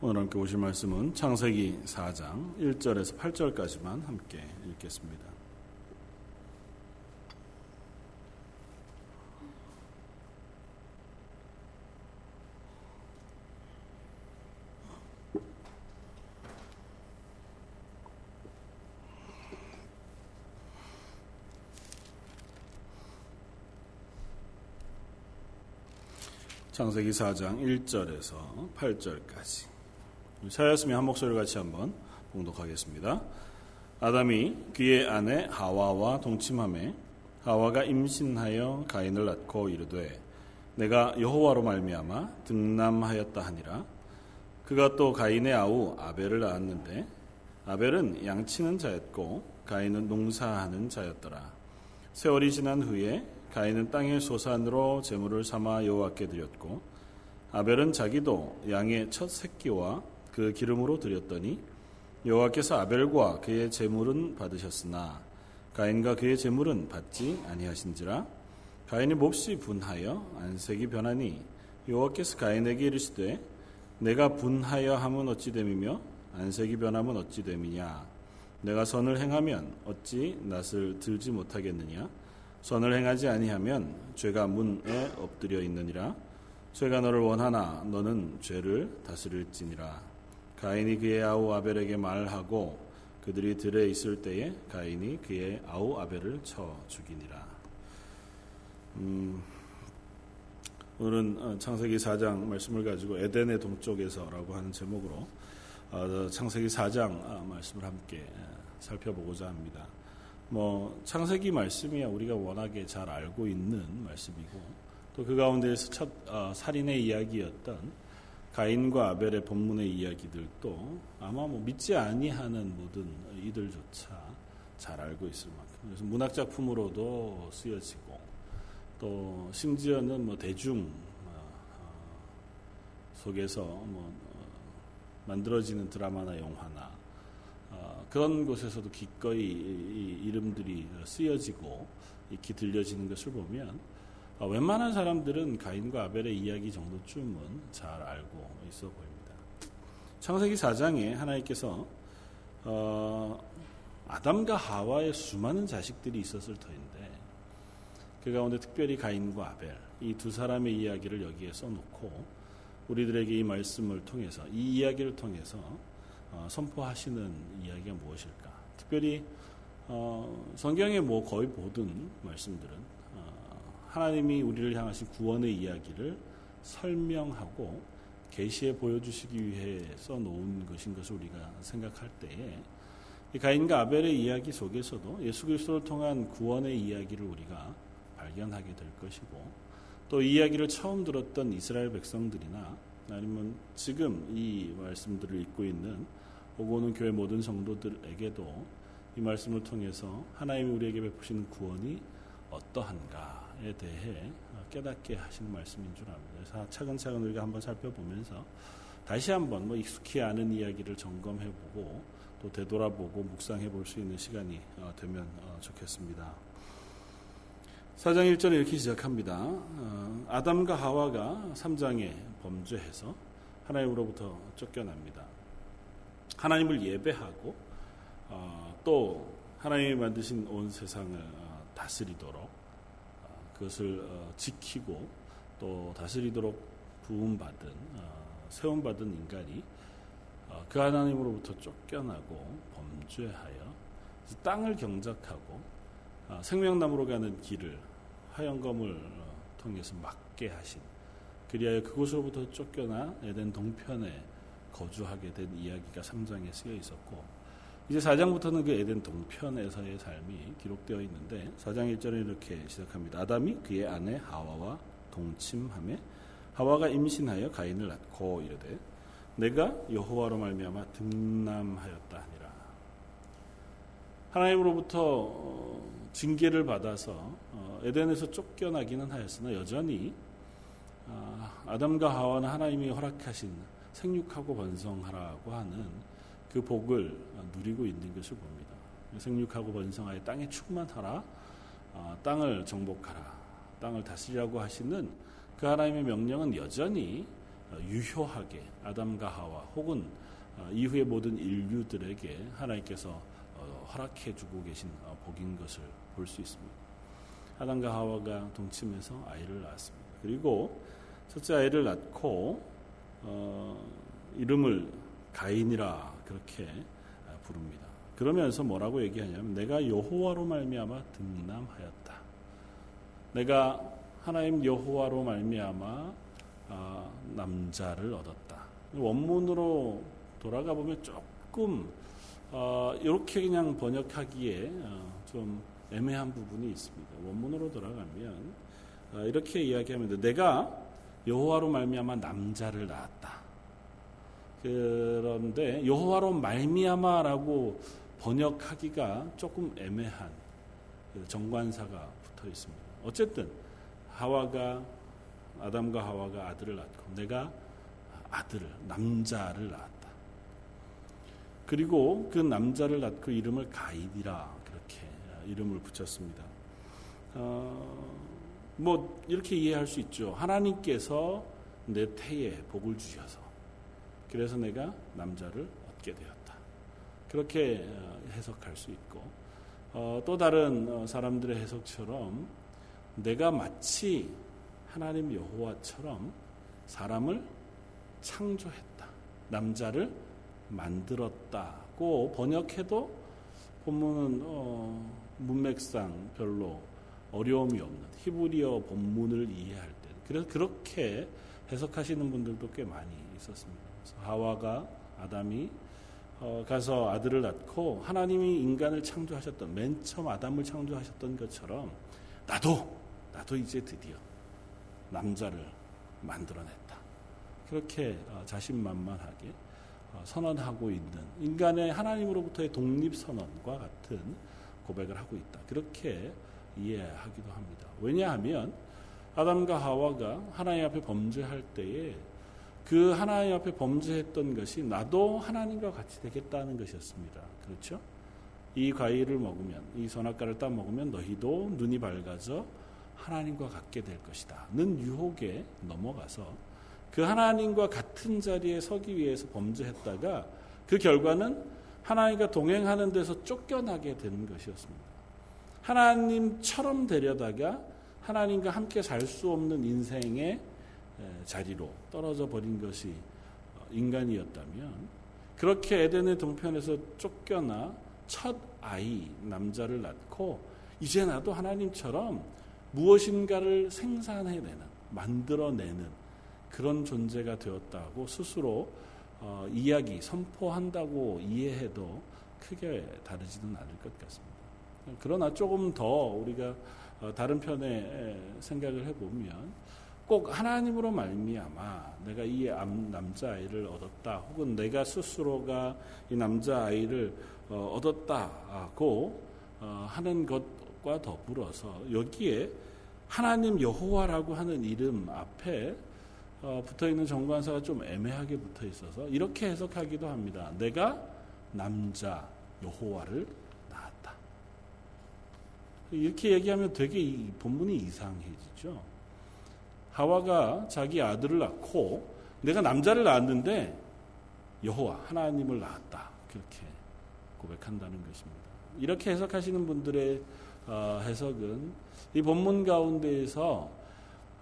오늘 함께 보실 말씀은 창세기 4장 1절에서 8절까지만 함께 읽겠습니다. 창세기 4장 1절에서 8절까지. 차였으면 한 목소리 같이 한번 봉독하겠습니다. 아담이 그의 아내 하와와 동침함에 하와가 임신하여 가인을 낳고 이르되 내가 여호와로 말미암아 등남하였다 하니라. 그가 또 가인의 아우 아벨을 낳았는데 아벨은 양치는 자였고 가인은 농사하는 자였더라. 세월이 지난 후에 가인은 땅의 소산으로 제물을 삼아 여호와께 드렸고 아벨은 자기도 양의 첫 새끼와 그 기름으로 드렸더니 여호와께서 아벨과 그의 제물은 받으셨으나 가인과 그의 제물은 받지 아니하신지라 가인이 몹시 분하여 안색이 변하니 여호와께서 가인에게 이르시되 내가 분하여 함은 어찌 됨이며 안색이 변함은 어찌 됨이냐? 내가 선을 행하면 어찌 낯을 들지 못하겠느냐? 선을 행하지 아니하면 죄가 문에 엎드려 있느니라. 죄가 너를 원하나 너는 죄를 다스릴지니라 가인이 그의 아우 아벨에게 말하고 그들이 들에 있을 때에 가인이 그의 아우 아벨을 쳐 죽이니라 음, 오늘은 어, 창세기 4장 말씀을 가지고 에덴의 동쪽에서라고 하는 제목으로 어, 창세기 4장 아, 말씀을 함께 살펴보고자 합니다. 뭐 창세기 말씀이야 우리가 워낙에 잘 알고 있는 말씀이고 또 그 가운데에서 첫 어, 살인의 이야기였던 가인과 아벨의 본문의 이야기들도 아마 뭐 믿지 아니하는 모든 이들조차 잘 알고 있을 만큼. 그래서 문학 작품으로도 쓰여지고 또 심지어는 뭐 대중 어, 어, 속에서 뭐 어, 만들어지는 드라마나 영화나 그런 곳에서도 기꺼이 이름들이 쓰여지고 익히 들려지는 것을 보면 웬만한 사람들은 가인과 아벨의 이야기 정도쯤은 잘 알고 있어 보입니다. 창세기 4장에 하나님께서 어, 아담과 하와의 수많은 자식들이 있었을 터인데 그 가운데 특별히 가인과 아벨 이 두 사람의 이야기를 여기에 써놓고 우리들에게 이 말씀을 통해서 이 이야기를 통해서 어, 선포하시는 이야기가 무엇일까? 특별히 어, 성경의 뭐 거의 모든 말씀들은 어, 하나님이 우리를 향하신 구원의 이야기를 설명하고 계시해 보여주시기 위해 써놓은 것인 것을 우리가 생각할 때에 가인과 아벨의 이야기 속에서도 예수 그리스도를 통한 구원의 이야기를 우리가 발견하게 될 것이고 또 이 이야기를 처음 들었던 이스라엘 백성들이나 아니면 지금 이 말씀들을 읽고 있는 오고는 교회 모든 성도들에게도 이 말씀을 통해서 하나님이 우리에게 베푸시는 구원이 어떠한가 에 대해 깨닫게 하시는 말씀인 줄 압니다. 그래서 차근차근 우리가 한번 살펴보면서 다시 한번 뭐 익숙히 아는 이야기를 점검해보고 또 되돌아보고 묵상해 볼 수 있는 시간이 어, 되면 어, 좋겠습니다. 4장 1절에 이렇게 시작합니다. 어, 아담과 하와가 3장에 범죄해서 하나님으로부터 쫓겨납니다. 하나님을 예배하고 어, 또 하나님이 만드신 온 세상을 어, 다스리도록 어, 그것을 어, 지키고 또 다스리도록 부음받은 어, 세움받은 인간이 어, 그 하나님으로부터 쫓겨나고 범죄하여 땅을 경작하고 생명나무로 가는 길을 화영검을 통해서 막게 하신 그리하여 그곳으로부터 쫓겨나 에덴 동편에 거주하게 된 이야기가 3장에 쓰여 있었고 이제 4장부터는 그 에덴 동편에서의 삶이 기록되어 있는데 4장 1절에 이렇게 시작합니다. 아담이 그의 아내 하와와 동침함에 하와가 임신하여 가인을 낳고 이르되 내가 여호와로 말미암아 등남하였다 하니라. 하나님으로부터 어, 징계를 받아서 어, 에덴에서 쫓겨나기는 하였으나 여전히 아, 아담과 하와는 하나님이 허락하신 생육하고 번성하라고 하는 그 복을 누리고 있는 것을 봅니다. 생육하고 번성하여 땅에 충만하라, 어, 땅을 정복하라, 땅을 다스리라고 하시는 그 하나님의 명령은 여전히 유효하게 아담과 하와 혹은 이후의 모든 인류들에게 하나님께서 허락해 주고 계신 복인 것을 볼 수 있습니다. 아담과 하와가 동침해서 아이를 낳았습니다. 그리고 첫째 아이를 낳고 어, 이름을 가인이라 그렇게 부릅니다. 그러면서 뭐라고 얘기하냐면 내가 여호와로 말미암아 등남하였다. 내가 하나님 여호와로 말미암아 아, 남자를 얻었다. 원문으로 돌아가 보면 조금 어, 이렇게 그냥 번역하기에 어, 좀 애매한 부분이 있습니다. 원문으로 돌아가면 어, 이렇게 이야기하면 내가 여호와로 말미암아 남자를 낳았다. 그런데 여호와로 말미암아라고 번역하기가 조금 애매한 그 정관사가 붙어 있습니다. 어쨌든 하와가 아담과 하와가 아들을 낳고 내가 아들을 남자를 낳았다. 그리고 그 남자를 낳고 이름을 가이디라 그렇게 이름을 붙였습니다. 어, 뭐 이렇게 이해할 수 있죠. 하나님께서 내 태에 복을 주셔서 그래서 내가 남자를 얻게 되었다. 그렇게 어, 해석할 수 있고 어, 또 다른 어, 사람들의 해석처럼 내가 마치 하나님 여호와처럼 사람을 창조했다. 남자를 만들었다고 번역해도 본문은 어, 문맥상 별로 어려움이 없는 히브리어 본문을 이해할 때 그래서 그렇게 해석하시는 분들도 꽤 많이 있었습니다. 하와가 아담이 어, 가서 아들을 낳고 하나님이 인간을 창조하셨던 맨 처음 아담을 창조하셨던 것처럼 나도 나도 이제 드디어 남자를 만들어냈다. 그렇게 어, 자신만만하게 어, 선언하고 있는 인간의 하나님으로부터의 독립 선언과 같은 고백을 하고 있다. 그렇게 이해하기도 합니다. 왜냐하면 아담과 하와가 하나님 앞에 범죄할 때에 그 하나님 앞에 범죄했던 것이 나도 하나님과 같이 되겠다는 것이었습니다. 그렇죠? 이 과일을 먹으면 이 선악과를 따 먹으면 너희도 눈이 밝아져 하나님과 같게 될 것이다는 유혹에 넘어가서 그 하나님과 같은 자리에 서기 위해서 범죄했다가 그 결과는 하나님과 동행하는 데서 쫓겨나게 되는 것이었습니다. 하나님처럼 되려다가 하나님과 함께 살 수 없는 인생의 자리로 떨어져 버린 것이 어, 인간이었다면 그렇게 에덴의 동편에서 쫓겨나 첫 아이 남자를 낳고 이제 나도 하나님처럼 무엇인가를 생산해내는 만들어내는 그런 존재가 되었다고 스스로 어, 이야기, 선포한다고 이해해도 크게 다르지는 않을 것 같습니다. 그러나 조금 더 우리가 어, 다른 편에 생각을 해보면 꼭 하나님으로 말미암아 내가 이 남자 아이를 얻었다 혹은 내가 스스로가 이 남자 아이를 어, 얻었다고 어, 하는 것과 더불어서 여기에 하나님 여호와라고 하는 이름 앞에 어, 붙어 있는 정관사가 좀 애매하게 붙어 있어서 이렇게 해석하기도 합니다. 내가 남자 여호와를 낳았다. 이렇게 얘기하면 되게 이 본문이 이상해지죠. 하와가 자기 아들을 낳고 내가 남자를 낳았는데 여호와 하나님을 낳았다. 그렇게 고백한다는 것입니다. 이렇게 해석하시는 분들의 어, 해석은 이 본문 가운데에서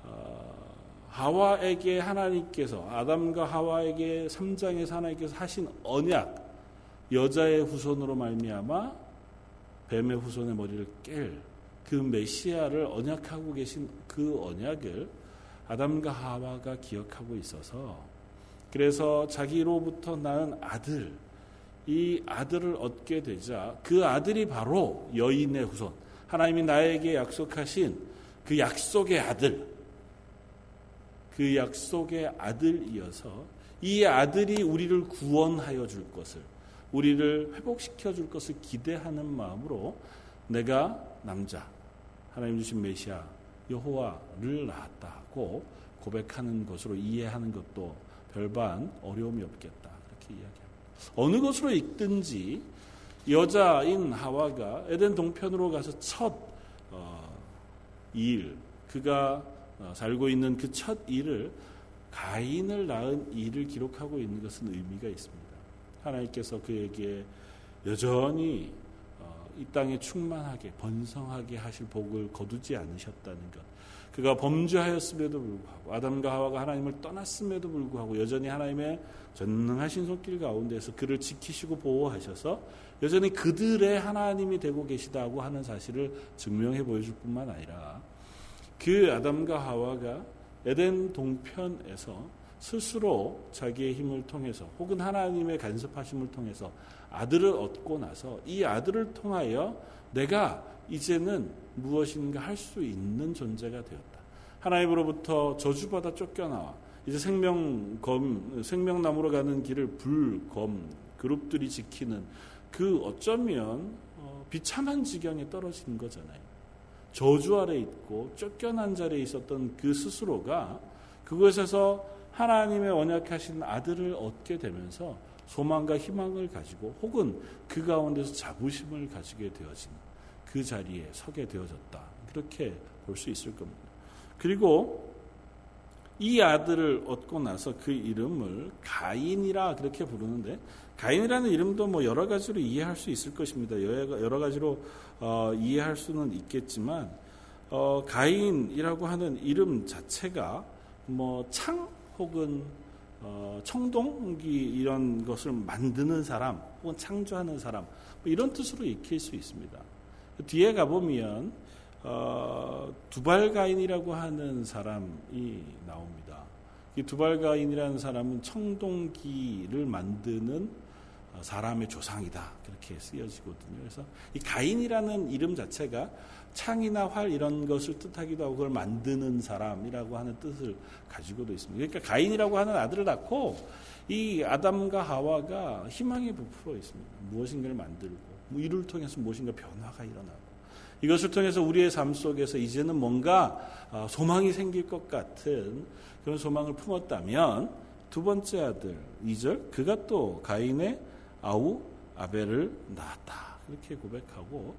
어, 하와에게 하나님께서 아담과 하와에게 3장에서 하나님께서 하신 언약 여자의 후손으로 말미암아 뱀의 후손의 머리를 깰 그 메시아를 언약하고 계신 그 언약을 아담과 하와가 기억하고 있어서 그래서 자기로부터 낳은 아들 이 아들을 얻게 되자 그 아들이 바로 여인의 후손 하나님이 나에게 약속하신 그 약속의 아들 그 약속의 아들이어서 이 아들이 우리를 구원하여 줄 것을 우리를 회복시켜 줄 것을 기대하는 마음으로 내가 남자 하나님 주신 메시아 여호와를 낳았다 고 고백하는 것으로 이해하는 것도 별반 어려움이 없겠다 그렇게 이야기합니다. 어느 것으로 읽든지 여자인 하와가 에덴 동편으로 가서 첫 어, 일, 그가 어, 살고 있는 그 첫 일을 가인을 낳은 이를 기록하고 있는 것은 의미가 있습니다. 하나님께서 그에게 여전히 어, 이 땅에 충만하게 번성하게 하실 복을 거두지 않으셨다는 것. 그가 범죄하였음에도 불구하고 아담과 하와가 하나님을 떠났음에도 불구하고 여전히 하나님의 전능하신 손길 가운데서 그를 지키시고 보호하셔서 여전히 그들의 하나님이 되고 계시다고 하는 사실을 증명해 보여줄 뿐만 아니라 그 아담과 하와가 에덴 동편에서 스스로 자기의 힘을 통해서 혹은 하나님의 간섭하심을 통해서 아들을 얻고 나서 이 아들을 통하여 내가 이제는 무엇인가 할 수 있는 존재가 되었다. 하나님으로부터 저주받아 쫓겨나와 이제 생명검 생명나무로 가는 길을 불검 그룹들이 지키는 그 어쩌면 어, 비참한 지경에 떨어진 거잖아요. 저주 아래 있고 쫓겨난 자리에 있었던 그 스스로가 그곳에서 하나님의 언약하신 아들을 얻게 되면서 소망과 희망을 가지고 혹은 그 가운데서 자부심을 가지게 되어지는 그 자리에 서게 되어졌다. 그렇게 볼 수 있을 겁니다. 그리고 이 아들을 얻고 나서 그 이름을 가인이라 그렇게 부르는데 가인이라는 이름도 뭐 여러 가지로 이해할 수 있을 것입니다. 여러 가지로 어, 이해할 수는 있겠지만 어, 가인이라고 하는 이름 자체가 뭐 창 혹은 어, 청동기 이런 것을 만드는 사람 혹은 창조하는 사람 뭐 이런 뜻으로 익힐 수 있습니다. 뒤에 가보면 어, 두발가인이라고 하는 사람이 나옵니다. 이 두발가인이라는 사람은 청동기를 만드는 사람의 조상이다 그렇게 쓰여지거든요. 그래서 이 가인이라는 이름 자체가 창이나 활 이런 것을 뜻하기도 하고 그걸 만드는 사람이라고 하는 뜻을 가지고도 있습니다. 그러니까 가인이라고 하는 아들을 낳고 이 아담과 하와가 희망에 부풀어 있습니다. 무엇인가를 만들고 뭐 이를 통해서 무엇인가 변화가 일어나고 이것을 통해서 우리의 삶 속에서 이제는 뭔가 어, 소망이 생길 것 같은 그런 소망을 품었다면 두 번째 아들 2절 그가 또 가인의 아우 아벨을 낳았다. 그렇게 고백하고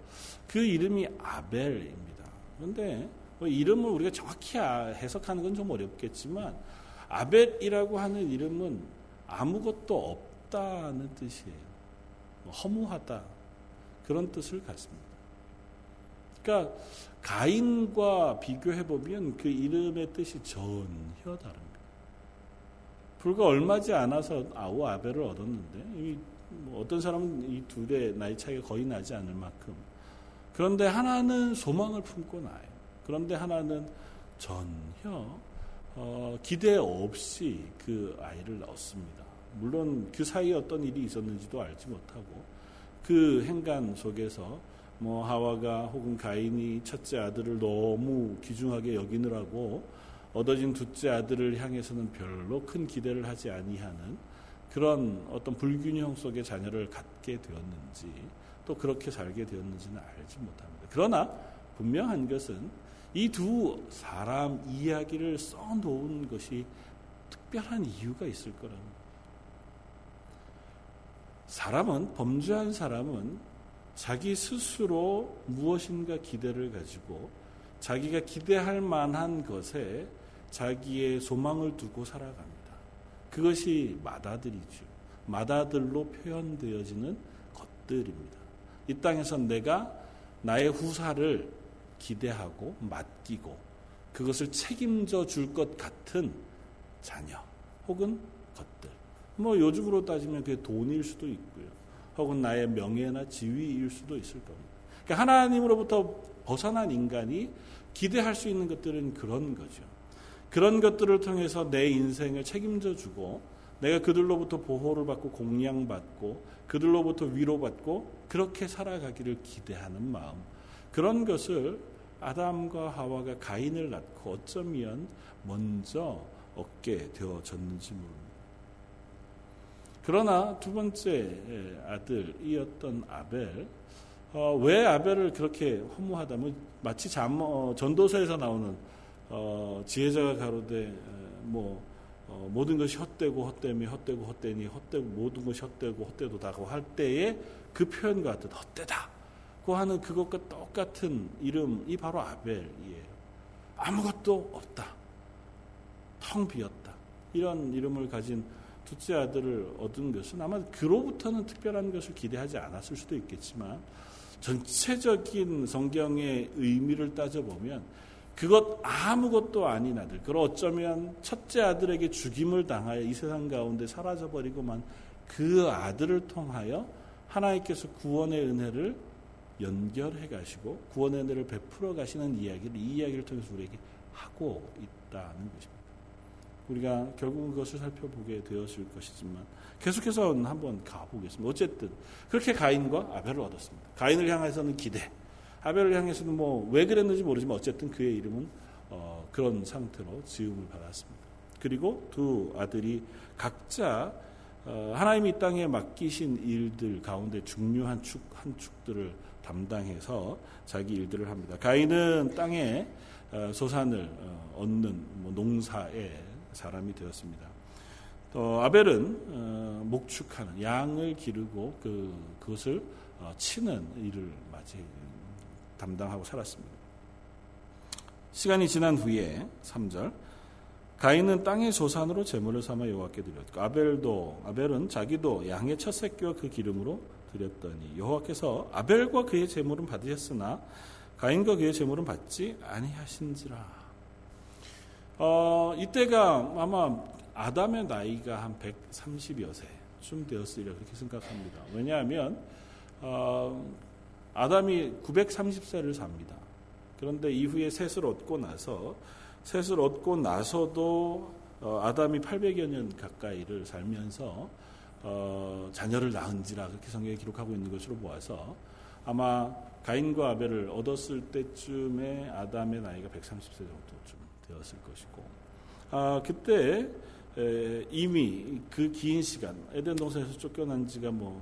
그 이름이 아벨입니다. 그런데 뭐 이름을 우리가 정확히 아, 해석하는 건 좀 어렵겠지만 아벨이라고 하는 이름은 아무것도 없다는 뜻이에요. 뭐 허무하다 그런 뜻을 갖습니다. 그러니까 가인과 비교해 보면 그 이름의 뜻이 전혀 다릅니다. 불과 얼마지 않아서 아우 아벨을 얻었는데 뭐 어떤 사람은 이 둘의 나이 차이가 거의 나지 않을 만큼 그런데 하나는 소망을 품고 나요. 그런데 하나는 전혀 어, 기대 없이 그 아이를 낳습니다. 물론 그 사이에 어떤 일이 있었는지도 알지 못하고 그 행간 속에서 뭐 하와가 혹은 가인이 첫째 아들을 너무 귀중하게 여기느라고 얻어진 둘째 아들을 향해서는 별로 큰 기대를 하지 아니하는 그런 어떤 불균형 속의 자녀를 갖게 되었는지 또 그렇게 살게 되었는지는 알지 못합니다. 그러나 분명한 것은 이 두 사람 이야기를 써놓은 것이 특별한 이유가 있을 거랍니다. 사람은 범죄한 사람은 자기 스스로 무엇인가 기대를 가지고 자기가 기대할 만한 것에 자기의 소망을 두고 살아갑니다. 그것이 마다들이죠. 마다들로 표현되어지는 것들입니다. 이 땅에서 내가 나의 후사를 기대하고 맡기고 그것을 책임져 줄 것 같은 자녀 혹은 것들. 뭐 요즘으로 따지면 그게 돈일 수도 있고요. 혹은 나의 명예나 지위일 수도 있을 겁니다. 그러니까 하나님으로부터 벗어난 인간이 기대할 수 있는 것들은 그런 거죠. 그런 것들을 통해서 내 인생을 책임져 주고 내가 그들로부터 보호를 받고 공양받고 그들로부터 위로받고 그렇게 살아가기를 기대하는 마음. 그런 것을 아담과 하와가 가인을 낳고 어쩌면 먼저 얻게 되어졌는지 모릅니다. 그러나 두 번째 아들이었던 아벨, 어, 왜 아벨을 그렇게 허무하다면 마치 잠, 어, 전도서에서 나오는 어, 지혜자가 가로되 뭐 어, 모든 것이 헛되고 헛되미 헛되고 헛되니 헛되고 모든 것이 헛되고 헛되도다고 할 때에 그 표현과 같은 헛되다 고 하는 그것과 똑같은 이름이 바로 아벨이에요. 아무것도 없다. 텅 비었다. 이런 이름을 가진 둘째 아들을 얻은 것은 아마 그로부터는 특별한 것을 기대하지 않았을 수도 있겠지만 전체적인 성경의 의미를 따져보면 그것 아무것도 아닌 아들, 그리고 어쩌면 첫째 아들에게 죽임을 당하여 이 세상 가운데 사라져버리고만 그 아들을 통하여 하나님께서 구원의 은혜를 연결해 가시고 구원의 은혜를 베풀어 가시는 이야기를 이 이야기를 통해서 우리에게 하고 있다는 것입니다. 우리가 결국 그것을 살펴보게 되었을 것이지만 계속해서 한번 가보겠습니다. 어쨌든 그렇게 가인과 아벨을 얻었습니다. 가인을 향해서는 기대, 아벨을 향해서는 뭐왜 그랬는지 모르지만 어쨌든 그의 이름은 어, 그런 상태로 지음을 받았습니다. 그리고 두 아들이 각자 어, 하나님이 이 땅에 맡기신 일들 가운데 중요한 축 한 축들을 담당해서 자기 일들을 합니다. 가인은 땅에 어, 소산을 어, 얻는 뭐 농사의 사람이 되었습니다. 또 아벨은 어, 목축하는 양을 기르고 그 그것을 치는 일을 마치 담당하고 살았습니다. 시간이 지난 후에 3절 가인은 땅의 소산으로 제물을 삼아 여호와께 드렸고 아벨도 아벨은 자기도 양의 첫 새끼와 그 기름으로 드렸더니 여호와께서 아벨과 그의 제물은 받으셨으나 가인과 그의 제물은 받지 아니하신지라. 어, 이때가 아마 아담의 나이가 한 130여 세쯤 되었으리라 그렇게 생각합니다. 왜냐하면 어, 아담이 930세를 삽니다. 그런데 이후에 셋을 얻고 나서 셋을 얻고 나서도 어, 아담이 800여 년 가까이를 살면서 어, 자녀를 낳은지라 그렇게 성경에 기록하고 있는 것으로 보아서 아마 가인과 아벨을 얻었을 때쯤에 아담의 나이가 130세 정도쯤 되었을 것이고 아, 그때 에, 이미 그 긴 시간 에덴 동산에서 쫓겨난 지가 뭐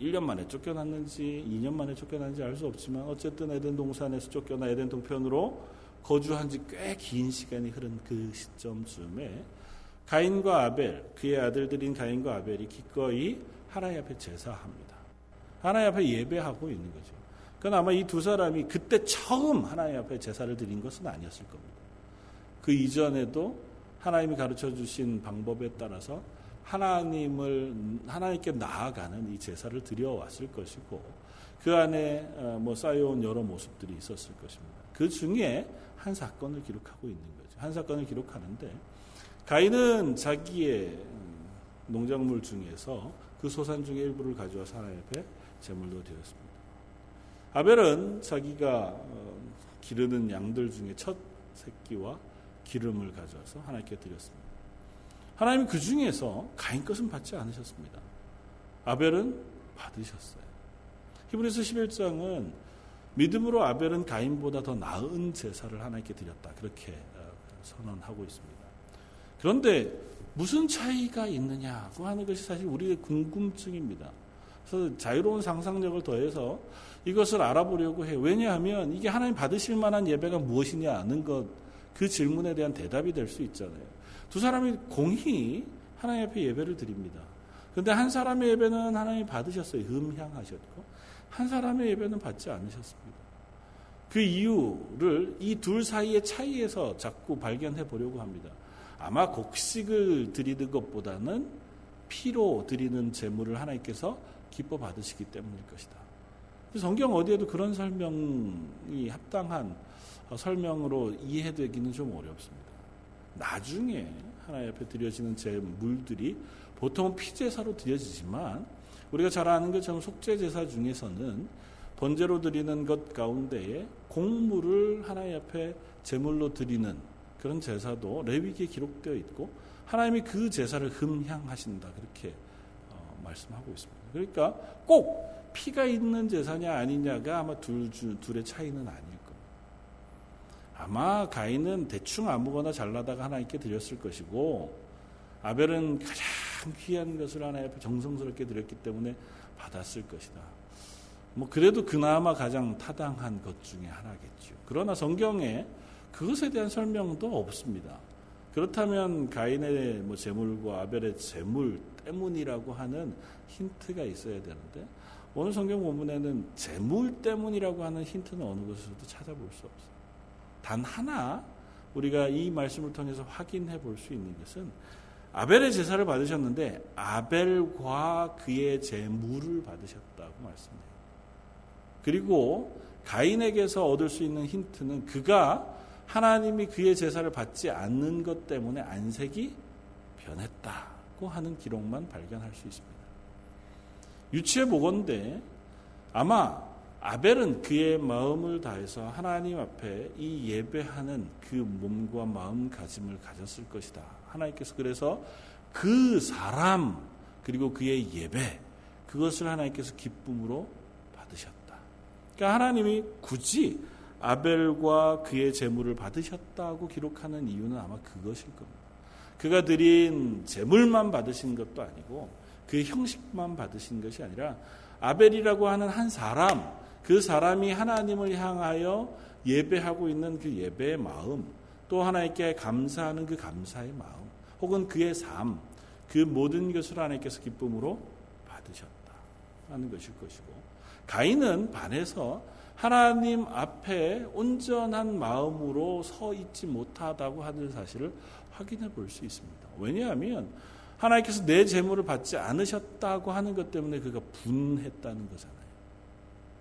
1년 만에 쫓겨났는지 2년 만에 쫓겨났는지 알 수 없지만 어쨌든 에덴 동산에서 쫓겨나 에덴 동편으로 거주한 지 꽤 긴 시간이 흐른 그 시점쯤에 가인과 아벨, 그의 아들들인 가인과 아벨이 기꺼이 하나님 앞에 제사합니다. 하나님 앞에 예배하고 있는 거죠. 그건 아마 이 두 사람이 그때 처음 하나님 앞에 제사를 드린 것은 아니었을 겁니다. 그 이전에도 하나님이 가르쳐 주신 방법에 따라서 하나님을 하나님께 나아가는 이 제사를 드려왔을 것이고 그 안에 어, 뭐 쌓여온 여러 모습들이 있었을 것입니다. 그 중에 한 사건을 기록하고 있는 거죠. 한 사건을 기록하는데 가인은 자기의 음, 농작물 중에서 그 소산 중의 일부를 가져와서 하나님 앞에 제물로 드렸습니다. 아벨은 자기가 어, 기르는 양들 중에 첫 새끼와 기름을 가져와서 하나님께 드렸습니다. 하나님이 그 중에서 가인 것은 받지 않으셨습니다. 아벨은 받으셨어요. 히브리서 11장은 믿음으로 아벨은 가인보다 더 나은 제사를 하나님께 드렸다. 그렇게 어, 선언하고 있습니다. 그런데 무슨 차이가 있느냐고 하는 것이 사실 우리의 궁금증입니다. 그래서 자유로운 상상력을 더해서 이것을 알아보려고 해요. 왜냐하면 이게 하나님 받으실 만한 예배가 무엇이냐 하는 것, 그 질문에 대한 대답이 될 수 있잖아요. 두 사람이 공히 하나님 앞에 예배를 드립니다. 그런데 한 사람의 예배는 하나님 받으셨어요. 음향하셨고, 한 사람의 예배는 받지 않으셨습니다. 그 이유를 이 둘 사이의 차이에서 자꾸 발견해 보려고 합니다. 아마 곡식을 드리는 것보다는 피로 드리는 제물을 하나님께서 기뻐 받으시기 때문일 것이다. 성경 어디에도 그런 설명이 합당한 설명으로 이해되기는 좀 어렵습니다. 나중에 하나님 앞에 드려지는 제 물들이 보통은 피제사로 드려지지만 우리가 잘 아는 것처럼 속죄제사 중에서는 번제로 드리는 것 가운데에 공물을 하나님 앞에 제물로 드리는 그런 제사도 레위기에 기록되어 있고 하나님이 그 제사를 흠향하신다 그렇게 어, 말씀하고 있습니다. 그러니까 꼭 피가 있는 제사냐 아니냐가 아마 둘, 둘의 차이는 겁니다. 아마 가인은 대충 아무거나 잘라다가 하나님께 드렸을 것이고 아벨은 가장 귀한 것을 하나님 앞에 정성스럽게 드렸기 때문에 받았을 것이다. 뭐 그래도 그나마 가장 타당한 것 중에 하나겠죠. 그러나 성경에 그것에 대한 설명도 없습니다. 그렇다면 가인의 뭐 재물과 아벨의 재물 때문이라고 하는 힌트가 있어야 되는데 오늘 성경 본문에는 재물 때문이라고 하는 힌트는 어느 곳에서도 찾아볼 수 없어요. 단 하나 우리가 이 말씀을 통해서 확인해 볼 수 있는 것은 아벨의 제사를 받으셨는데 아벨과 그의 제물을 받으셨다고 말씀해요. 그리고 가인에게서 얻을 수 있는 힌트는 그가 하나님이 그의 제사를 받지 않는 것 때문에 안색이 변했다고 하는 기록만 발견할 수 있습니다. 유치해 보건대 아마 아벨은 그의 마음을 다해서 하나님 앞에 이 예배하는 그 몸과 마음가짐을 가졌을 것이다. 하나님께서 그래서 그 사람 그리고 그의 예배 그것을 하나님께서 기쁨으로 받으셨다. 그러니까 하나님이 굳이 아벨과 그의 제물을 받으셨다고 기록하는 이유는 아마 그것일 겁니다. 그가 드린 제물만 받으신 것도 아니고 그 형식만 받으신 것이 아니라 아벨이라고 하는 한 사람 그 사람이 하나님을 향하여 예배하고 있는 그 예배의 마음, 또 하나님께 감사하는 그 감사의 마음, 혹은 그의 삶, 그 모든 것을 하나님께서 기쁨으로 받으셨다 하는 것일 것이고, 가인은 반해서 하나님 앞에 온전한 마음으로 서 있지 못하다고 하는 사실을 확인해 볼 수 있습니다. 왜냐하면 하나님께서 내 재물을 받지 않으셨다고 하는 것 때문에 그가 분했다는 거잖아요.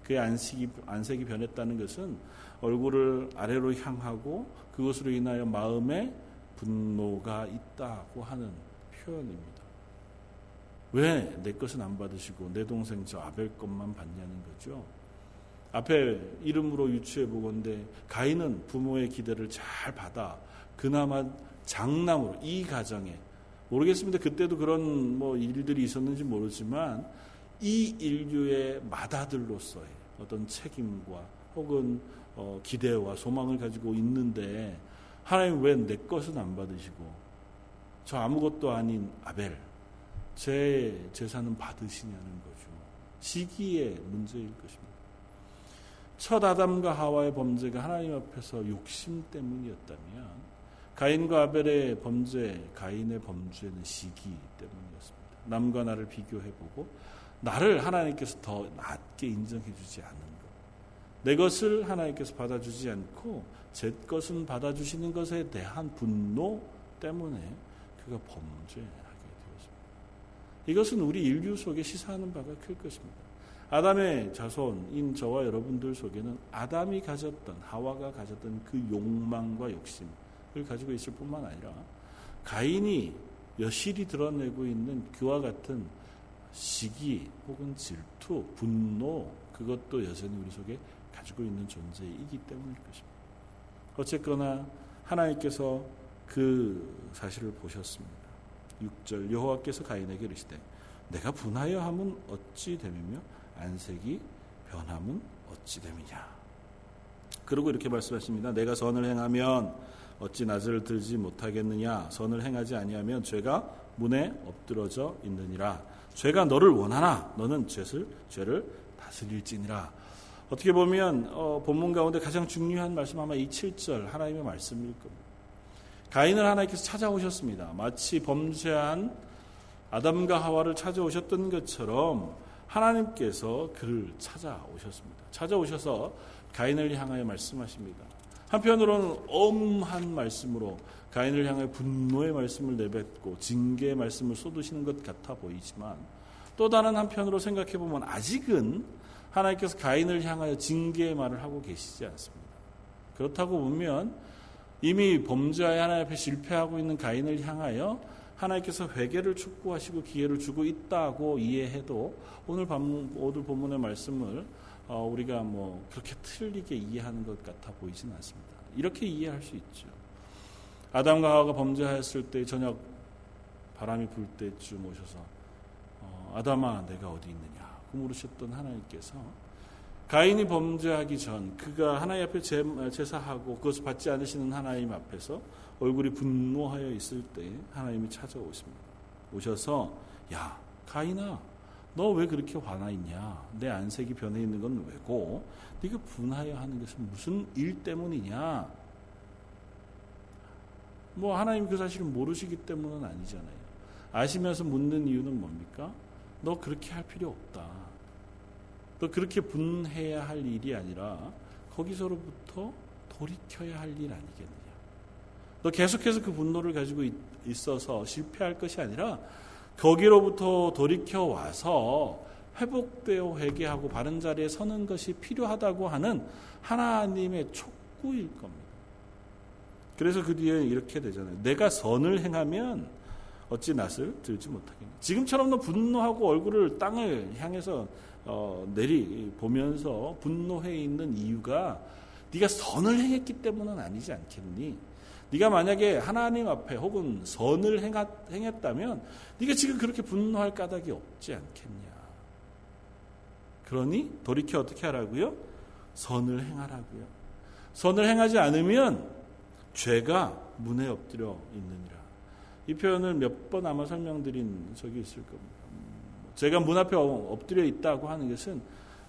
그의 안색이, 안색이 변했다는 것은 얼굴을 아래로 향하고 그것으로 인하여 마음에 분노가 있다고 하는 표현입니다. 왜 내 것은 안 받으시고 내 동생 저 아벨 것만 받냐는 거죠. 앞에 이름으로 유추해 보건데 가인은 부모의 기대를 잘 받아 그나마 장남으로 이 가정에 모르겠습니다. 그때도 그런 뭐 일들이 있었는지 모르지만 이 인류의 맏아들로서의 어떤 책임과 혹은 어, 기대와 소망을 가지고 있는데 하나님 왜 내 것은 안 받으시고 저 아무것도 아닌 아벨 제 재산은 받으시냐는 거죠. 시기의 문제일 것입니다. 첫 아담과 하와의 범죄가 하나님 앞에서 욕심 때문이었다면 가인과 아벨의 범죄, 가인의 범죄는 시기 때문이었습니다. 남과 나를 비교해보고 나를 하나님께서 더 낮게 인정해 주지 않는 것. 내 것을 하나님께서 받아주지 않고 제 것은 받아주시는 것에 대한 분노 때문에 그가 범죄하게 되었습니다. 이것은 우리 인류 속에 시사하는 바가 클 것입니다. 아담의 자손인 저와 여러분들 속에는 아담이 가졌던 하와가 가졌던 그 욕망과 욕심을 가지고 있을 뿐만 아니라 가인이 여실히 드러내고 있는 그와 같은 시기 혹은 질투, 분노 그것도 여전히 우리 속에 가지고 있는 존재이기 때문일 것입니다. 어쨌거나 하나님께서 그 사실을 보셨습니다. 6절 여호와께서 가인에게 이르시되 내가 분하여 함은 어찌 됨이며 안색이 변함은 어찌 됨이냐. 그리고 이렇게 말씀하십니다. 내가 선을 행하면 어찌 낯을 들지 못하겠느냐. 선을 행하지 아니하면 죄가 문에 엎드러져 있느니라. 죄가 너를 원하나 너는 죄를 죄를 다스릴지니라. 어떻게 보면 어, 본문 가운데 가장 중요한 말씀 아마 이 7절 하나님의 말씀일 겁니다. 가인을 하나님께서 찾아오셨습니다. 마치 범죄한 아담과 하와를 찾아오셨던 것처럼 하나님께서 그를 찾아오셨습니다. 찾아오셔서 가인을 향하여 말씀하십니다. 한편으로는 엄한 말씀으로 가인을 향해 분노의 말씀을 내뱉고 징계의 말씀을 쏟으시는 것 같아 보이지만 또 다른 한편으로 생각해 보면 아직은 하나님께서 가인을 향하여 징계의 말을 하고 계시지 않습니다. 그렇다고 보면 이미 범죄하여 하나님 앞에 실패하고 있는 가인을 향하여 하나님께서 회개를 축복하시고 기회를 주고 있다고 이해해도 오늘 밤 오늘 본문의 말씀을 어, 우리가 뭐 그렇게 틀리게 이해하는 것 같아 보이지는 않습니다. 이렇게 이해할 수 있죠. 아담과 하와가 범죄하였을 때 저녁 바람이 불 때쯤 오셔서 어, 아담아 내가 어디 있느냐 그 물으셨던 하나님께서 가인이 범죄하기 전 그가 하나님 앞에 제사하고 그것을 받지 않으시는 하나님 앞에서 얼굴이 분노하여 있을 때 하나님이 찾아오십니다. 오셔서 야 가인아 너 왜 그렇게 화나 있냐? 내 안색이 변해 있는 건 왜고? 네가 분하여 하는 것은 무슨 일 때문이냐? 뭐 하나님 그 사실을 모르시기 때문은 아니잖아요. 아시면서 묻는 이유는 뭡니까? 너 그렇게 할 필요 없다. 너 그렇게 분해야 할 일이 아니라 거기서로부터 돌이켜야 할 일 아니겠느냐. 너 계속해서 그 분노를 가지고 있어서 실패할 것이 아니라 거기로부터 돌이켜 와서 회복되어 회개하고 바른 자리에 서는 것이 필요하다고 하는 하나님의 촉구일 겁니다. 그래서 그 뒤에 이렇게 되잖아요. 내가 선을 행하면 어찌 낯을 들지 못하겠냐. 지금처럼 너 분노하고 얼굴을 땅을 향해서 어, 내리 보면서 분노해 있는 이유가 네가 선을 행했기 때문은 아니지 않겠니? 네가 만약에 하나님 앞에 혹은 선을 행했다면 네가 지금 그렇게 분노할 까닭이 없지 않겠냐. 그러니 돌이켜 어떻게 하라고요? 선을 행하라고요. 선을 행하지 않으면 죄가 문에 엎드려 있느니라. 이 표현을 몇 번 아마 설명드린 적이 있을 겁니다. 제가 문 앞에 엎드려 있다고 하는 것은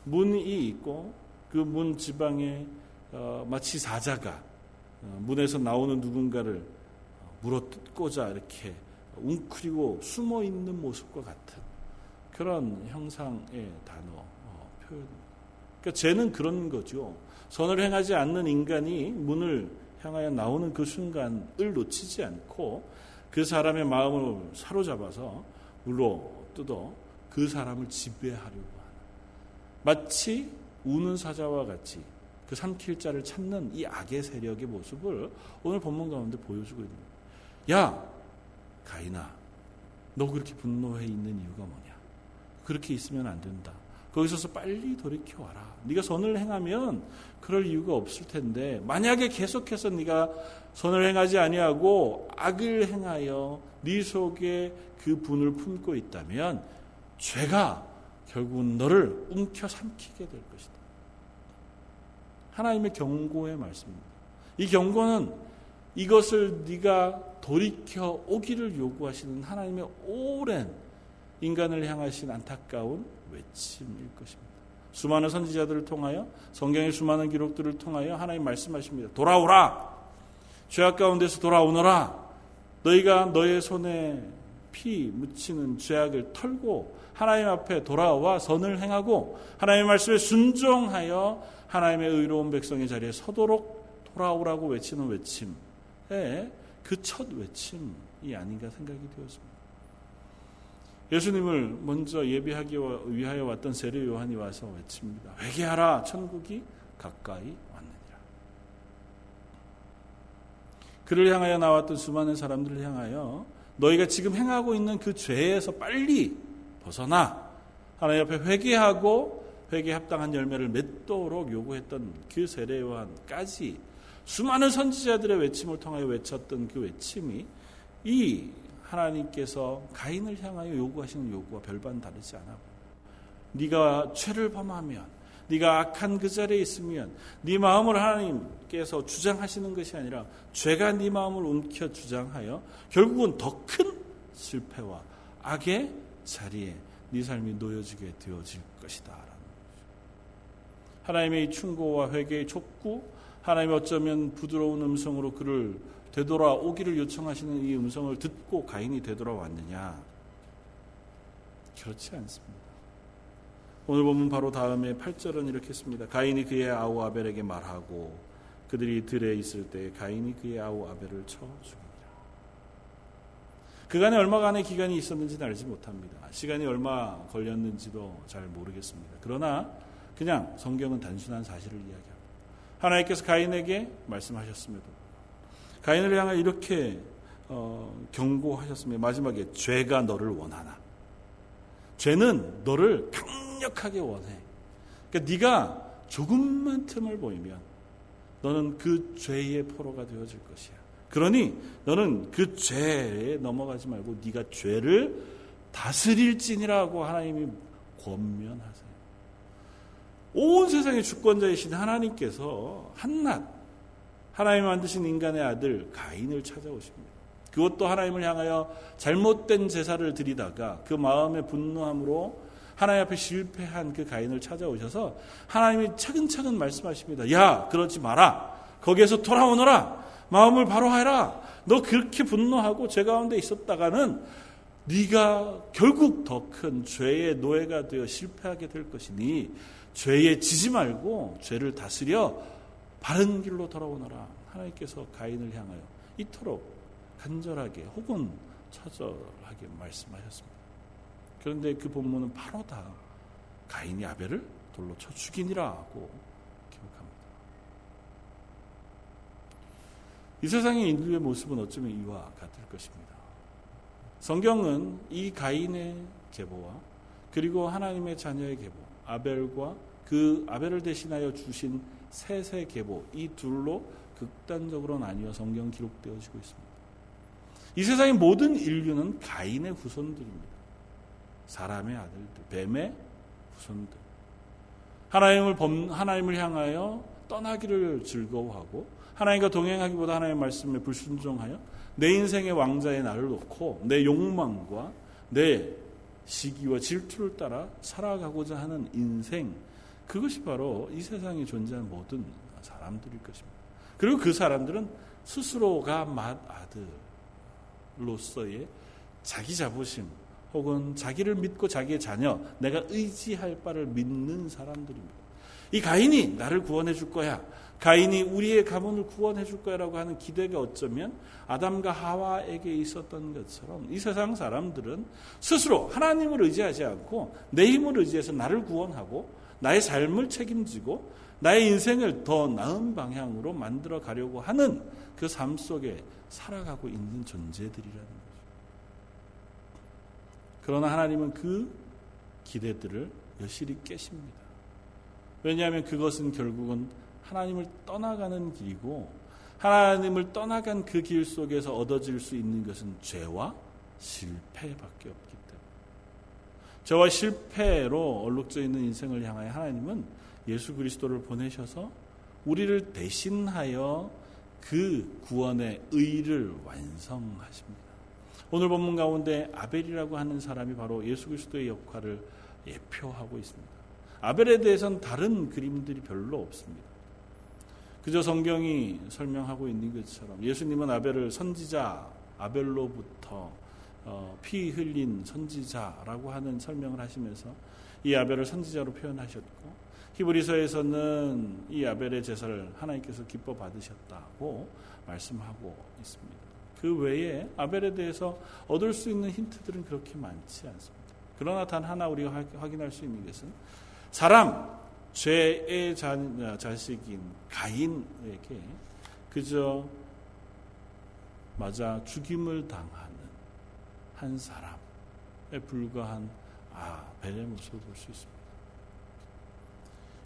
문이 있고 그 문 지방에 어, 마치 사자가 어, 문에서 나오는 누군가를 물어뜯고자 이렇게 웅크리고 숨어 있는 모습과 같은 그런 형상의 단어 어, 표현입니다. 그러니까 죄는 그런 거죠. 선을 행하지 않는 인간이 문을 향하여 나오는 그 순간을 놓치지 않고 그 사람의 마음을 사로잡아서 물로 뜯어 그 사람을 지배하려고 하는 마치 우는 사자와 같이 그 삼킬 자를 찾는 이 악의 세력의 모습을 오늘 본문 가운데 보여주고 있는. 야, 가인아, 너 그렇게 분노해 있는 이유가 뭐냐? 그렇게 있으면 안 된다. 거기서 빨리 돌이켜 와라. 네가 선을 행하면 그럴 이유가 없을 텐데 만약에 계속해서 네가 선을 행하지 아니하고 악을 행하여 네 속에 그 분을 품고 있다면 죄가 결국은 너를 움켜 삼키게 될 것이다. 하나님의 경고의 말씀입니다. 이 경고는 이것을 네가 돌이켜 오기를 요구하시는 하나님의 오랜 인간을 향하신 안타까운 외침일 것입니다. 수많은 선지자들을 통하여 성경의 수많은 기록들을 통하여 하나님 말씀하십니다. 돌아오라. 죄악 가운데서 돌아오너라. 너희가 너의 손에 피 묻히는 죄악을 털고 하나님 앞에 돌아와 선을 행하고 하나님의 말씀에 순종하여 하나님의 의로운 백성의 자리에 서도록 돌아오라고 외치는 외침에 그 첫 외침이 아닌가 생각이 되었습니다. 예수님을 먼저 예비하기 위하여 왔던 세례 요한이 와서 외칩니다. 회개하라 천국이 가까이 왔느니라. 그를 향하여 나왔던 수많은 사람들을 향하여 너희가 지금 행하고 있는 그 죄에서 빨리 벗어나 하나님 앞에 회개하고 회개에 합당한 열매를 맺도록 요구했던 그 세례 요한까지 수많은 선지자들의 외침을 통하여 외쳤던 그 외침이 이 하나님께서 가인을 향하여 요구하시는 요구와 별반 다르지 않아. 네가 죄를 범하면 네가 악한 그 자리에 있으면 네 마음을 하나님께서 주장하시는 것이 아니라 죄가 네 마음을 움켜 주장하여 결국은 더 큰 실패와 악의 자리에 네 삶이 놓여지게 되어질 것이다. 하나님의 충고와 회개의 촉구, 하나님이 어쩌면 부드러운 음성으로 그를 되돌아오기를 요청하시는 이 음성을 듣고 가인이 되돌아왔느냐? 그렇지 않습니다. 오늘 보면 바로 다음에 8절은 이렇게 씁니다. 가인이 그의 아우 아벨에게 말하고 그들이 들에 있을 때 가인이 그의 아우 아벨을 쳐 죽이니라. 그간에 얼마간의 기간이 있었는지는 알지 못합니다. 시간이 얼마 걸렸는지도 잘 모르겠습니다. 그러나 그냥 성경은 단순한 사실을 이야기합니다. 하나님께서 가인에게 말씀하셨음에도 가인을 향해 이렇게 어, 경고하셨습니다. 마지막에 죄가 너를 원하나. 죄는 너를 강력하게 원해. 그러니까 네가 조금만 틈을 보이면 너는 그 죄의 포로가 되어질 것이야. 그러니 너는 그 죄에 넘어가지 말고 네가 죄를 다스릴지니라고 하나님이 권면하세요. 온 세상의 주권자이신 하나님께서 한낱 하나님 만드신 인간의 아들 가인을 찾아오십니다. 그것도 하나님을 향하여 잘못된 제사를 드리다가 그 마음의 분노함으로 하나님 앞에 실패한 그 가인을 찾아오셔서 하나님이 차근차근 말씀하십니다. 야, 그러지 마라. 거기에서 돌아오너라. 마음을 바로 해라. 너 그렇게 분노하고 죄 가운데 있었다가는 네가 결국 더 큰 죄의 노예가 되어 실패하게 될 것이니 죄에 지지 말고 죄를 다스려 바른 길로 돌아오너라. 하나님께서 가인을 향하여 이토록 간절하게 혹은 처절하게 말씀하셨습니다. 그런데 그 본문은 바로 다 가인이 아벨을 돌로 쳐 죽이니라고 기록합니다. 이 세상의 인류의 모습은 어쩌면 이와 같을 것입니다. 성경은 이 가인의 계보와 그리고 하나님의 자녀의 계보, 아벨과 그 아벨을 대신하여 주신 셋의 계보 이 둘로 극단적으로 나뉘어 성경 기록되어지고 있습니다. 이 세상의 모든 인류는 가인의 후손들입니다. 사람의 아들들, 뱀의 후손들. 하나님을 범, 하나님을 향하여 떠나기를 즐거워하고 하나님과 동행하기보다 하나님의 말씀에 불순종하여 내 인생의 왕자의 나를 놓고 내 욕망과 내 시기와 질투를 따라 살아가고자 하는 인생 그것이 바로 이 세상에 존재하는 모든 사람들일 것입니다. 그리고 그 사람들은 스스로가 맏 아들로서의 자기 자부심 혹은 자기를 믿고 자기의 자녀, 내가 의지할 바를 믿는 사람들입니다. 이 가인이 나를 구원해 줄 거야. 가인이 우리의 가문을 구원해 줄 거야라고 하는 기대가 어쩌면 아담과 하와에게 있었던 것처럼 이 세상 사람들은 스스로 하나님을 의지하지 않고 내 힘을 의지해서 나를 구원하고 나의 삶을 책임지고 나의 인생을 더 나은 방향으로 만들어 가려고 하는 그 삶 속에 살아가고 있는 존재들이라는 거죠. 그러나 하나님은 그 기대들을 여실히 깨십니다. 왜냐하면 그것은 결국은 하나님을 떠나가는 길이고 하나님을 떠나간 그 길 속에서 얻어질 수 있는 것은 죄와 실패밖에 없기 죄와 실패로 얼룩져 있는 인생을 향하여 하나님은 예수 그리스도를 보내셔서 우리를 대신하여 그 구원의 의를 완성하십니다. 오늘 본문 가운데 아벨이라고 하는 사람이 바로 예수 그리스도의 역할을 예표하고 있습니다. 아벨에 대해서는 다른 그림들이 별로 없습니다. 그저 성경이 설명하고 있는 것처럼 예수님은 아벨을 선지자 아벨로부터 어, 피 흘린 선지자라고 하는 설명을 하시면서 이 아벨을 선지자로 표현하셨고 히브리서에서는 이 아벨의 제사를 하나님께서 기뻐 받으셨다고 말씀하고 있습니다. 그 외에 아벨에 대해서 얻을 수 있는 힌트들은 그렇게 많지 않습니다. 그러나 단 하나 우리가 확인할 수 있는 것은 사람 죄의 자, 자식인 가인에게 그저 맞아 죽임을 당하는 한 사람에 불과한 아벨의 모습을 볼수 있습니다.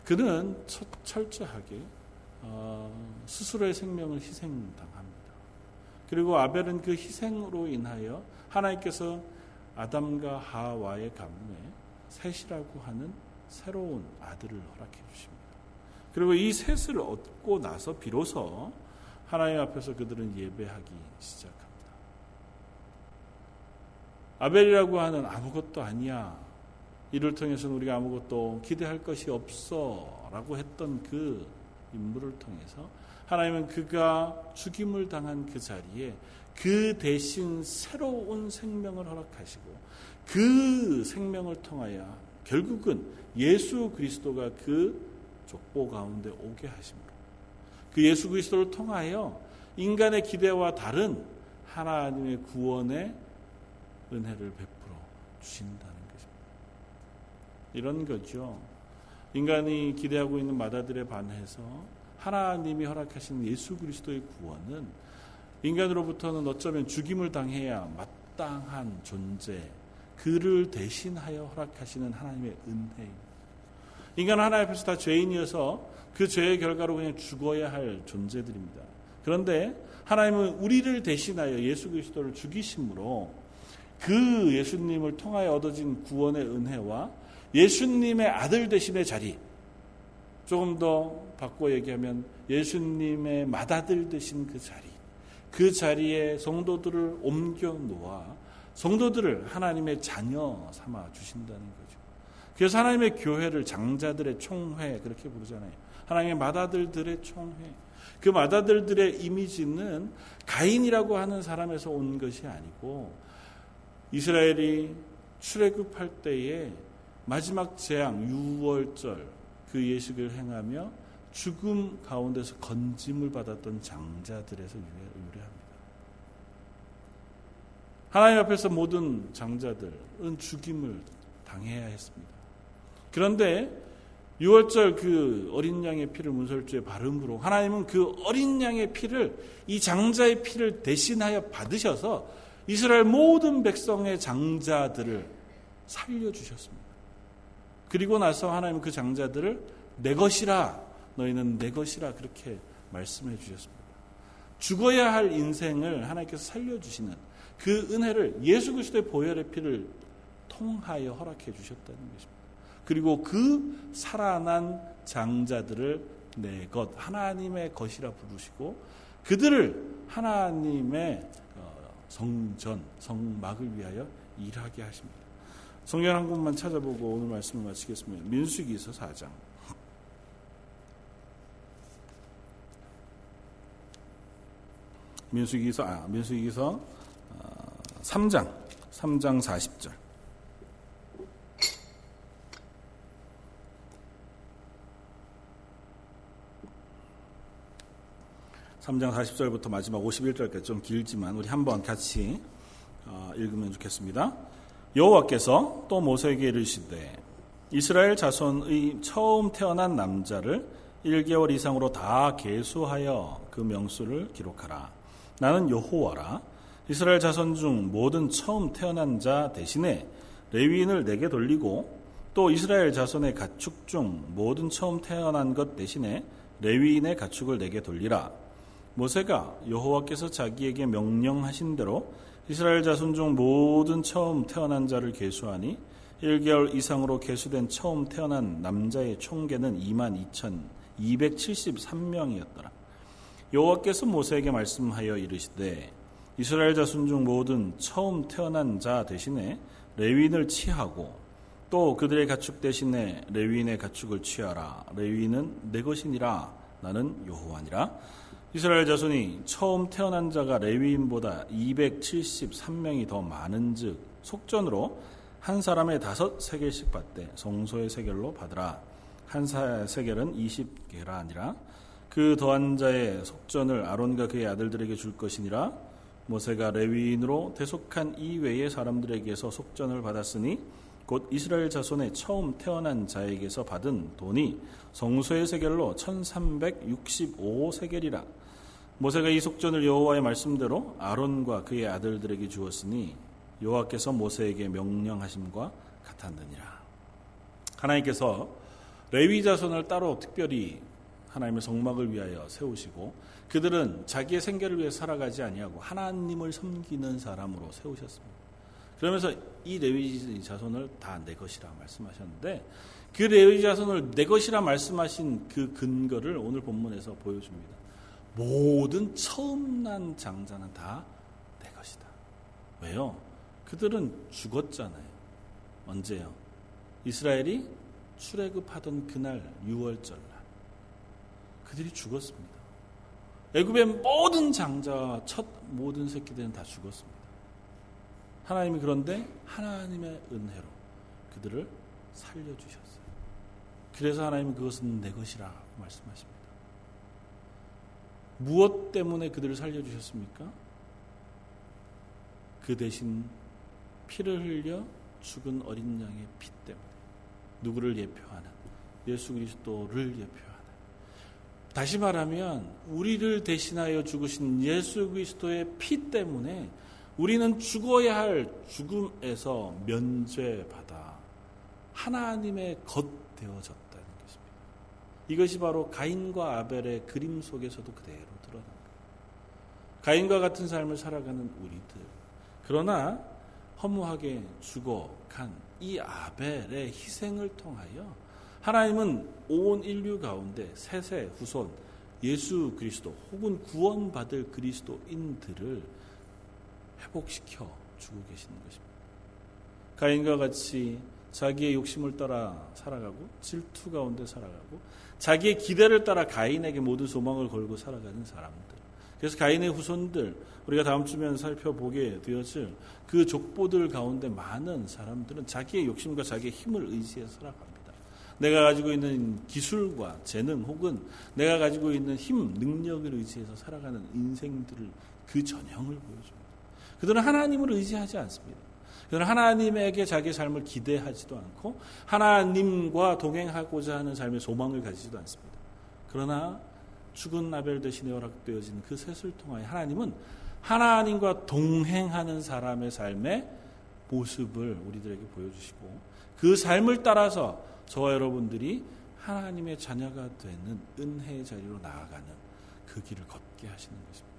그는 철저하게 어, 스스로의 생명을 희생당합니다. 그리고 아벨은 그 희생으로 인하여 하나님께서 아담과 하와의 가문에 셋이라고 하는 새로운 아들을 허락해 주십니다. 그리고 이 셋을 얻고 나서 비로소 하나님 앞에서 그들은 예배하기 시작합니다. 아벨이라고 하는 아무것도 아니야. 이를 통해서는 우리가 아무것도 기대할 것이 없어 라고 했던 그 인물을 통해서 하나님은 그가 죽임을 당한 그 자리에 그 대신 새로운 생명을 허락하시고 그 생명을 통하여 결국은 예수 그리스도가 그 족보 가운데 오게 하심으로 그 예수 그리스도를 통하여 인간의 기대와 다른 하나님의 구원의 은혜를 베풀어 주신다. 이런 거죠. 인간이 기대하고 있는 마다들에 반해서 하나님이 허락하신 예수 그리스도의 구원은 인간으로부터는 어쩌면 죽임을 당해야 마땅한 존재, 그를 대신하여 허락하시는 하나님의 은혜입니다. 인간은 하나님 앞에서 다 죄인이어서 그 죄의 결과로 그냥 죽어야 할 존재들입니다. 그런데 하나님은 우리를 대신하여 예수 그리스도를 죽이심으로 그 예수님을 통하여 얻어진 구원의 은혜와 예수님의 아들 되심의 자리, 조금 더 바꿔 얘기하면 예수님의 맏아들 되신 그 자리, 그 자리에 성도들을 옮겨 놓아 성도들을 하나님의 자녀 삼아 주신다는 거죠. 그래서 하나님의 교회를 장자들의 총회 그렇게 부르잖아요. 하나님의 맏아들들의 총회. 그 맏아들들의 이미지는 가인이라고 하는 사람에서 온 것이 아니고 이스라엘이 출애굽할 때에 마지막 재앙 6월절 그 예식을 행하며 죽음 가운데서 건짐을 받았던 장자들에서 유래합니다. 하나님 앞에서 모든 장자들은 죽임을 당해야 했습니다. 그런데 6월절 그 어린 양의 피를 문설주에 바름으로 하나님은 그 어린 양의 피를 이 장자의 피를 대신하여 받으셔서 이스라엘 모든 백성의 장자들을 살려주셨습니다. 그리고 나서 하나님은 그 장자들을 내 것이라 너희는 내 것이라 그렇게 말씀해 주셨습니다. 죽어야 할 인생을 하나님께서 살려주시는 그 은혜를 예수 그리스도의 보혈의 피를 통하여 허락해 주셨다는 것입니다. 그리고 그 살아난 장자들을 내 것, 하나님의 것이라 부르시고 그들을 하나님의 어, 성전, 성막을 위하여 일하게 하십니다. 성경 한 곳만 찾아보고 오늘 말씀을 마치겠습니다. 민수기서 4장. 민수기서 아 민수기서 3장 3장 40절. 3장 40절부터 마지막 51절까지 좀 길지만 우리 한번 같이 어, 읽으면 좋겠습니다. 여호와께서 또 모세에게 이르시되 이스라엘 자손의 처음 태어난 남자를 1개월 이상으로 다 계수하여 그 명수를 기록하라. 나는 여호와라. 이스라엘 자손 중 모든 처음 태어난 자 대신에 레위인을 내게 돌리고 또 이스라엘 자손의 가축 중 모든 처음 태어난 것 대신에 레위인의 가축을 내게 돌리라. 모세가 여호와께서 자기에게 명령하신 대로 이스라엘 자손 중 모든 처음 태어난 자를 계수하니 1개월 이상으로 계수된 처음 태어난 남자의 총계는 2만 2,273명이었더라. 여호와께서 모세에게 말씀하여 이르시되 이스라엘 자손 중 모든 처음 태어난 자 대신에 레위인을 취하고 또 그들의 가축 대신에 레위인의 가축을 취하라. 레위인은 내 것이니라. 나는 여호와니라. 이스라엘 자손이 처음 태어난 자가 레위인보다 273명이 더 많은즉 속전으로 한 사람의 다섯 세겔씩 받되 성소의 세겔로 받으라. 한 세겔은 20개라 아니라 그 더한 자의 속전을 아론과 그의 아들들에게 줄 것이니라. 모세가 레위인으로 대속한 이외의 사람들에게서 속전을 받았으니 곧 이스라엘 자손의 처음 태어난 자에게서 받은 돈이 성소의 세겔로 1365세겔이라. 모세가 이 속전을 여호와의 말씀대로 아론과 그의 아들들에게 주었으니 여호와께서 모세에게 명령하심과 같았느니라. 하나님께서 레위 자손을 따로 특별히 하나님의 성막을 위하여 세우시고 그들은 자기의 생계를 위해 살아가지 아니하고 하나님을 섬기는 사람으로 세우셨습니다. 그러면서 이 레위 자손을 다 내 것이라 말씀하셨는데 그 레위 자손을 내 것이라 말씀하신 그 근거를 오늘 본문에서 보여줍니다. 모든 처음 난 장자는 다 내 것이다. 왜요? 그들은 죽었잖아요. 언제요? 이스라엘이 출애굽하던 그날 6월절 날 그들이 죽었습니다. 애굽의 모든 장자와 첫 모든 새끼들은 다 죽었습니다. 하나님이 그런데 하나님의 은혜로 그들을 살려주셨어요. 그래서 하나님은 그것은 내 것이라고 말씀하십니다. 무엇 때문에 그들을 살려주셨습니까? 그 대신 피를 흘려 죽은 어린 양의 피 때문에 누구를 예표하는 예수 그리스도를 예표하는 다시 말하면 우리를 대신하여 죽으신 예수 그리스도의 피 때문에 우리는 죽어야 할 죽음에서 면죄받아 하나님의 것 되어졌다. 이것이 바로 가인과 아벨의 그림 속에서도 그대로 거예요. 가인과 같은 삶을 살아가는 우리들. 그러나 허무하게 죽어간 이 아벨의 희생을 통하여 하나님은 온 인류 가운데 세세 후손 예수 그리스도 혹은 구원받을 그리스도인들을 회복시켜 주고 계시는 것입니다. 가인과 같이 자기의 욕심을 따라 살아가고 질투 가운데 살아가고 자기의 기대를 따라 가인에게 모든 소망을 걸고 살아가는 사람들. 그래서 가인의 후손들 우리가 다음 주면 살펴보게 되었을 그 족보들 가운데 많은 사람들은 자기의 욕심과 자기의 힘을 의지해 살아갑니다. 내가 가지고 있는 기술과 재능 혹은 내가 가지고 있는 힘, 능력을 의지해서 살아가는 인생들을 그 전형을 보여줍니다. 그들은 하나님을 의지하지 않습니다. 그들은 하나님에게 자기 삶을 기대하지도 않고 하나님과 동행하고자 하는 삶의 소망을 가지지도 않습니다. 그러나 죽은 나벨 대신에 허락되어진 그 셋을 통하여 하나님은 하나님과 동행하는 사람의 삶의 모습을 우리들에게 보여주시고 그 삶을 따라서 저와 여러분들이 하나님의 자녀가 되는 은혜의 자리로 나아가는 그 길을 걷게 하시는 것입니다.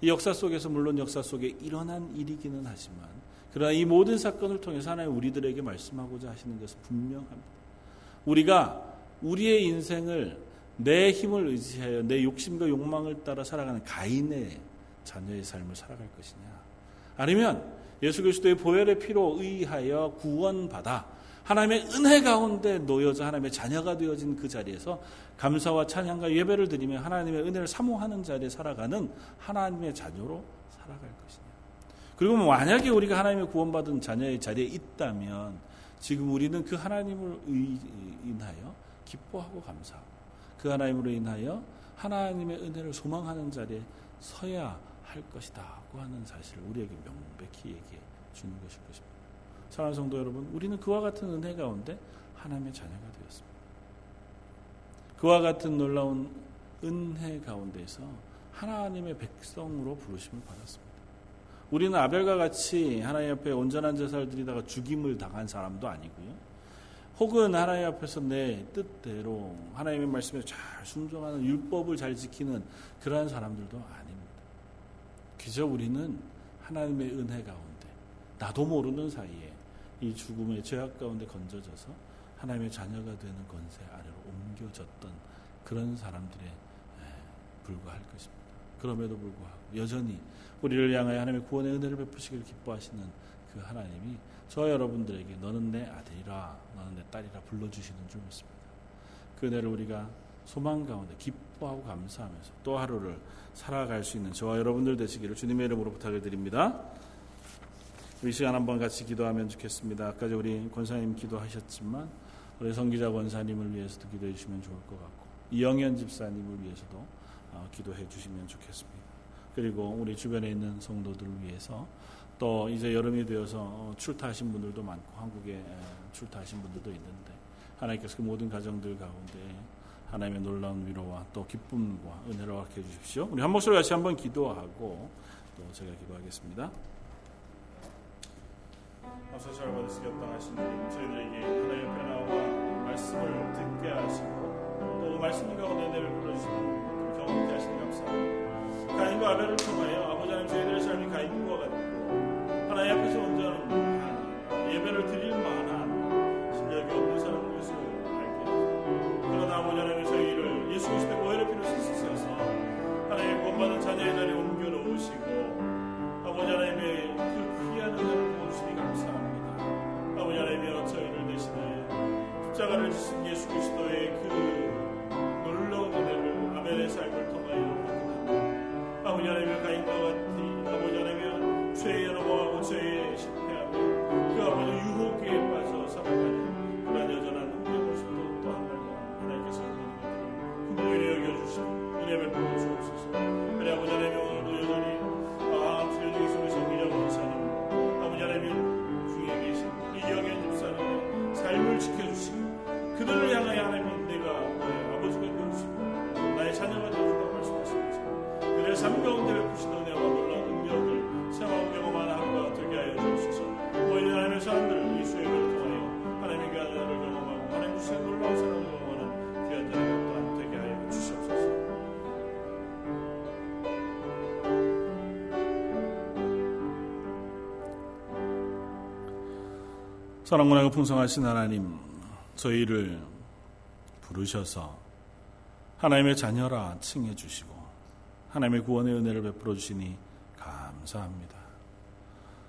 이 역사 속에서 물론 역사 속에 일어난 일이기는 하지만 그러나 이 모든 사건을 통해서 하나님 우리들에게 말씀하고자 하시는 것은 분명합니다. 우리가 우리의 인생을 내 힘을 의지하여 내 욕심과 욕망을 따라 살아가는 가인의 자녀의 삶을 살아갈 것이냐 아니면 예수 그리스도의 보혈의 피로 의하여 구원받아 하나님의 은혜 가운데 놓여져 하나님의 자녀가 되어진 그 자리에서 감사와 찬양과 예배를 드리며 하나님의 은혜를 사모하는 자리에 살아가는 하나님의 자녀로 살아갈 것이냐. 그리고 뭐 만약에 우리가 하나님의 구원받은 자녀의 자리에 있다면 지금 우리는 그 하나님을 인하여 기뻐하고 감사하고 그 하나님으로 인하여 하나님의 은혜를 소망하는 자리에 서야 할 것이다고 하는 사실을 우리에게 명백히 얘기해 주는 것일 것입니다. 사랑하는 성도 여러분, 우리는 그와 같은 은혜 가운데 하나님의 자녀가. 그와 같은 놀라운 은혜 가운데서 하나님의 백성으로 부르심을 받았습니다. 우리는 아벨과 같이 하나님 앞에 온전한 제사를 드리다가 죽임을 당한 사람도 아니고요. 혹은 하나님 앞에서 내 뜻대로 하나님의 말씀에 잘 순종하는 율법을 잘 지키는 그러한 사람들도 아닙니다. 그저 우리는 하나님의 은혜 가운데 나도 모르는 사이에 이 죽음의 죄악 가운데 건져져서 하나님의 자녀가 되는 권세 아래로 옮겨졌던 그런 사람들에 불과할 것입니다. 그럼에도 불구하고 여전히 우리를 향하여 하나님의 구원의 은혜를 베푸시기를 기뻐하시는 그 하나님이 저 여러분들에게 너는 내 아들이라 너는 내 딸이라 불러주시는 줄 믿습니다. 그 은혜를 우리가 소망 가운데 기뻐하고 감사하면서 또 하루를 살아갈 수 있는 저와 여러분들 되시기를 주님의 이름으로 부탁을 드립니다. 이 시간 한번 같이 기도하면 좋겠습니다. 아까 우리 권사님 기도하셨지만 우리 성기자 권사님을 위해서도 기도해 주시면 좋을 것 같고 이영현 집사님을 위해서도 어, 기도해 주시면 좋겠습니다. 그리고 우리 주변에 있는 성도들을 위해서 또 이제 여름이 되어서 어, 출타하신 분들도 많고 한국에 출타하신 분들도 있는데 하나님께서 그 모든 가정들 가운데 하나님의 놀라운 위로와 또 기쁨과 은혜를 허락해 주십시오. 우리 한 목소리 같이 한번 기도하고 또 제가 기도하겠습니다. 앞서서 받으시 격당하신 주님 저희들에게 하나님의 변화와 말씀을 듣게 하시고 또 말씀 가운데 내를 불러주시는 경험케 하시니 감사합니다. 가인과 아벨을 통하여 아버지 하나님 저희들의 삶이 가인과 같고 하나님 앞에서 온전한 예배를 드릴 만한 사랑문하고 풍성하신 하나님, 저희를 부르셔서 하나님의 자녀라 칭해 주시고 하나님의 구원의 은혜를 베풀어 주시니 감사합니다.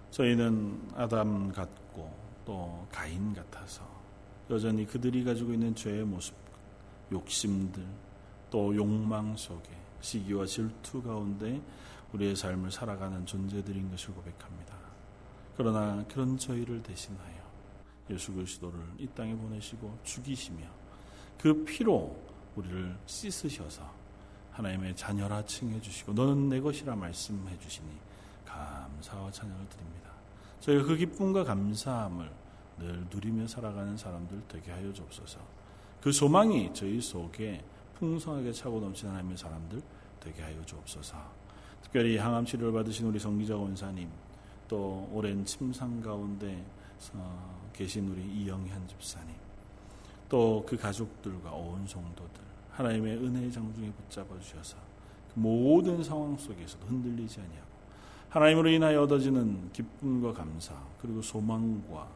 저희는 아담 같고 또 가인 같아서 여전히 그들이 가지고 있는 죄의 모습, 욕심들, 또 욕망 속에 시기와 질투 가운데 우리의 삶을 살아가는 존재들인 것을 고백합니다. 그러나 그런 저희를 대신하여 예수 그리스도를 이 땅에 보내시고 죽이시며 그 피로 우리를 씻으셔서 하나님의 자녀라 칭해 주시고 너는 내 것이라 말씀해 주시니 감사와 찬양을 드립니다. 저희가 그 기쁨과 감사함을 늘 누리며 살아가는 사람들 되게 하여 주옵소서. 그 소망이 저희 속에 풍성하게 차고 넘치는 하나님의 사람들 되게 하여 주옵소서. 특별히 항암 치료를 받으신 우리 성기자 원사님, 또 오랜 침상 가운데 어, 계신 우리 이영현 집사님, 또 그 가족들과 온 성도들, 하나님의 은혜의 장중에 붙잡아 주셔서 그 모든 상황 속에서도 흔들리지 아니하고 하나님으로 인하여 얻어지는 기쁨과 감사 그리고 소망과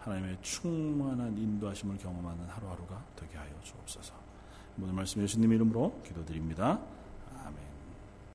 하나님의 충만한 인도하심을 경험하는 하루하루가 되게 하여 주옵소서. 오늘 말씀 예수님 이름으로 기도드립니다.